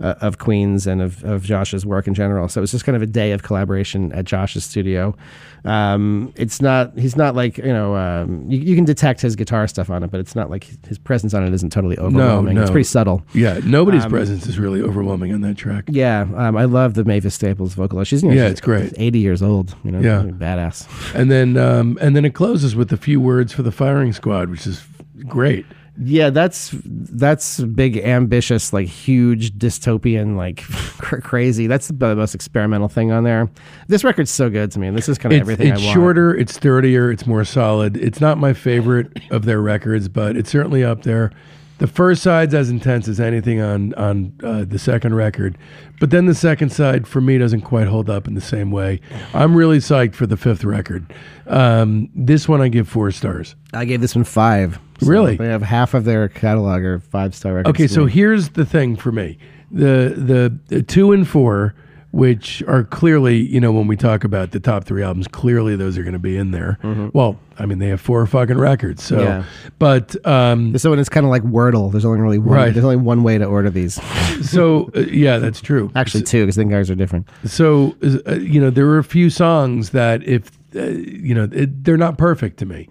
Uh, of Queens and of, of Josh's work in general. So it was just kind of a day of collaboration at Josh's studio. Um, it's not he's not like you know um, you, you can detect his guitar stuff on it, but it's not like his presence on it isn't totally overwhelming. no. no. It's pretty subtle. Yeah, nobody's presence is really overwhelming on that track. Yeah, um, I love the Mavis Staples vocalist. She's you know, Yeah, she's it's great. Eighty years old. You know, Yeah. badass. And then um, and then it closes with a few words for the firing squad, which is great. Yeah, that's that's big, ambitious, like huge dystopian, like [LAUGHS] crazy. That's the most experimental thing on there. This record's so good to me, and this is kind of everything it's I want. shorter, it's sturdier, it's more solid. It's not my favorite of their records, but it's certainly up there. The first side's as intense as anything on on uh, the second record, but then the second side for me doesn't quite hold up in the same way. I'm really psyched for the fifth record. Um, this one I give four stars. I gave this one five. So Really? They have half of their catalog are five star records. Okay, so here's the thing for me: the, the the two and four, which are clearly, you know, when we talk about the top three albums, clearly those are going to be in there. Well, I mean, they have four fucking records, so. Mm-hmm. Yeah. But um, one is kind of like Wordle. There's only really one. Right. There's only one way to order these. so uh, yeah, that's true. Actually, two because then guys are different. So uh, you know, there were a few songs that if uh, you know, it, they're not perfect to me.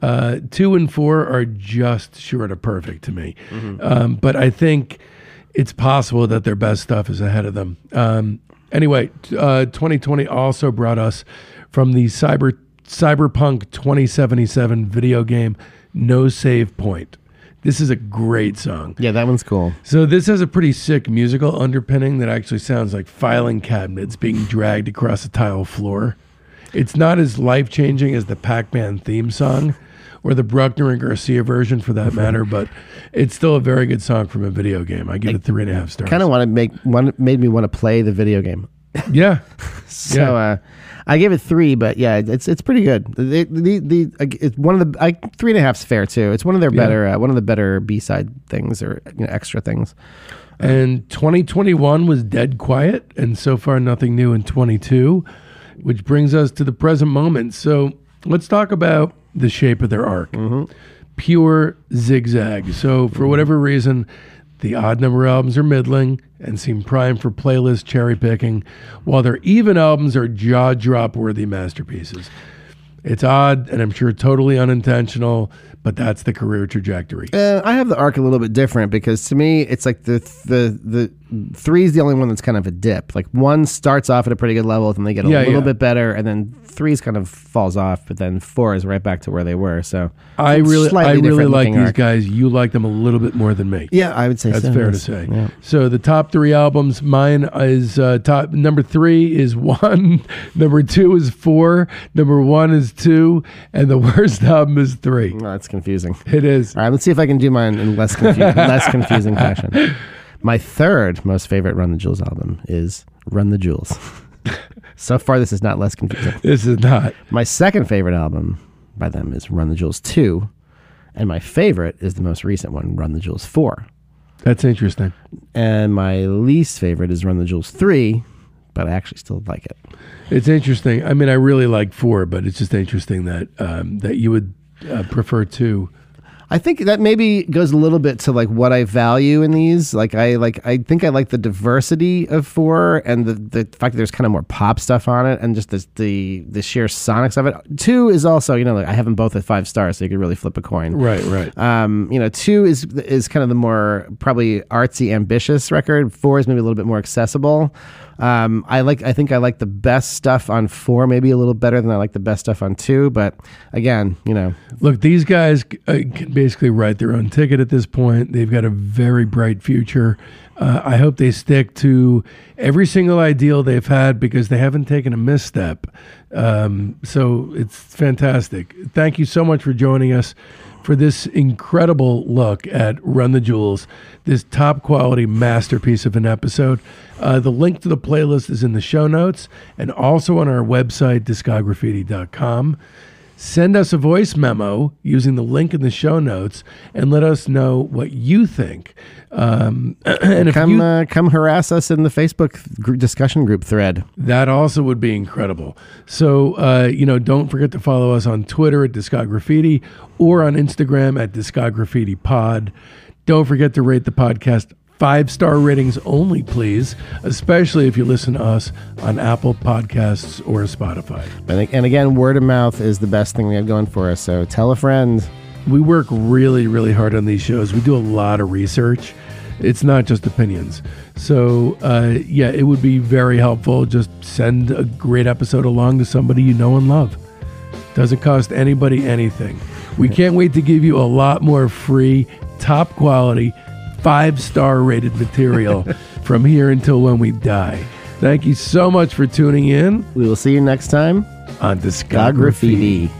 Uh, two and four are just short of perfect to me. Um, but I think it's possible that their best stuff is ahead of them. Um, anyway, uh, 2020 also brought us from the cyber cyberpunk 2077 video game No Save Point. This is a great song. Yeah, that one's cool. So this has a pretty sick musical underpinning that actually sounds like filing cabinets being dragged across a tile floor. It's not as life changing as the Pac-Man theme song or the Buckner and Garcia version for that matter, but it's still a very good song from a video game. I give it three and a half stars. Kind of want to make one made me want to play the video game. yeah. [LAUGHS] So Yeah. uh, I gave it three, but yeah, it's it's pretty good. The the, the uh, it's one of the I, three and a half's fair too. It's one of their Yeah. better uh, one of the better B side things or you know, extra things. And 2021 was dead quiet, and so far nothing new in 22, which brings us to the present moment. So let's talk about the shape of their arc. Pure zigzag. So for whatever reason, the odd number albums are middling and seem primed for playlist cherry picking, while their even albums are jaw drop worthy masterpieces. It's odd, and I'm sure totally unintentional, but that's the career trajectory. Uh, I have the arc a little bit different because to me it's like the the the three is the only one that's kind of a dip. Like one starts off at a pretty good level, then they get a Yeah, little yeah. bit better, and then three's kind of falls off, but then four is right back to where they were. So I really, I really like these arc. guys. You like them a little bit more than me. Yeah, I would say That's so, fair to say. Yeah. So the top three albums, mine is uh, top number three is [LAUGHS] one, number two is four, number one is two, and the [LAUGHS] worst album is three. Oh, that's confusing. It is. All right, let's see if I can do mine in less confu- less [LAUGHS] confusing fashion. My third most favorite Run the Jewels album is Run the Jewels. [LAUGHS] so far, this is not less confusing. This is not. My second favorite album by them is Run the Jewels 2. And my favorite is the most recent one, Run the Jewels 4. That's interesting. And my least favorite is Run the Jewels 3, but I actually still like it. It's interesting. I mean, I really like four, but it's just interesting that um, that you would uh, prefer two. I think that maybe goes a little bit to like what I value in these. Like I like I think I like the diversity of four and the, the fact that there's kind of more pop stuff on it and just the the the sheer sonics of it. Two is also you know like I have them both at five stars, so you could really flip a coin. Right, right. Um, you know, two is is kind of the more probably artsy, ambitious record. Four is maybe a little bit more accessible. Um, I like. I think I like the best stuff on four, maybe a little better than I like the best stuff on two. But again, you know, Look, these guys uh, can basically write their own ticket at this point. They've got a very bright future. Uh, I hope they stick to every single ideal they've had because they haven't taken a misstep. Um, so it's fantastic. Thank you so much for joining us for this incredible look at Run the Jewels, this top quality masterpiece of an episode. Uh, the link to the playlist is in the show notes and also on our website, discograffiti.com. Send us a voice memo using the link in the show notes and let us know what you think. Um, [CLEARS THROAT] and if come you, uh, come harass us in the Facebook gr- discussion group thread. that also would be incredible. So, uh, you know, don't forget to follow us on Twitter at Discograffiti or on Instagram at Discograffiti Pod. Don't forget to rate the podcast Five star ratings only, please, especially if you listen to us on Apple Podcasts or Spotify. And, and again, word of mouth is the best thing we have going for us. So tell a friend. We work really, really hard on these shows. We do a lot of research. It's not just opinions. So, uh, yeah, it would be very helpful. Just send a great episode along to somebody you know and love. Doesn't cost anybody anything. We can't wait to give you a lot more free, top quality, five star rated material [LAUGHS] from here until when we die. Thank you so much for tuning in We will see you next time on Discograffiti.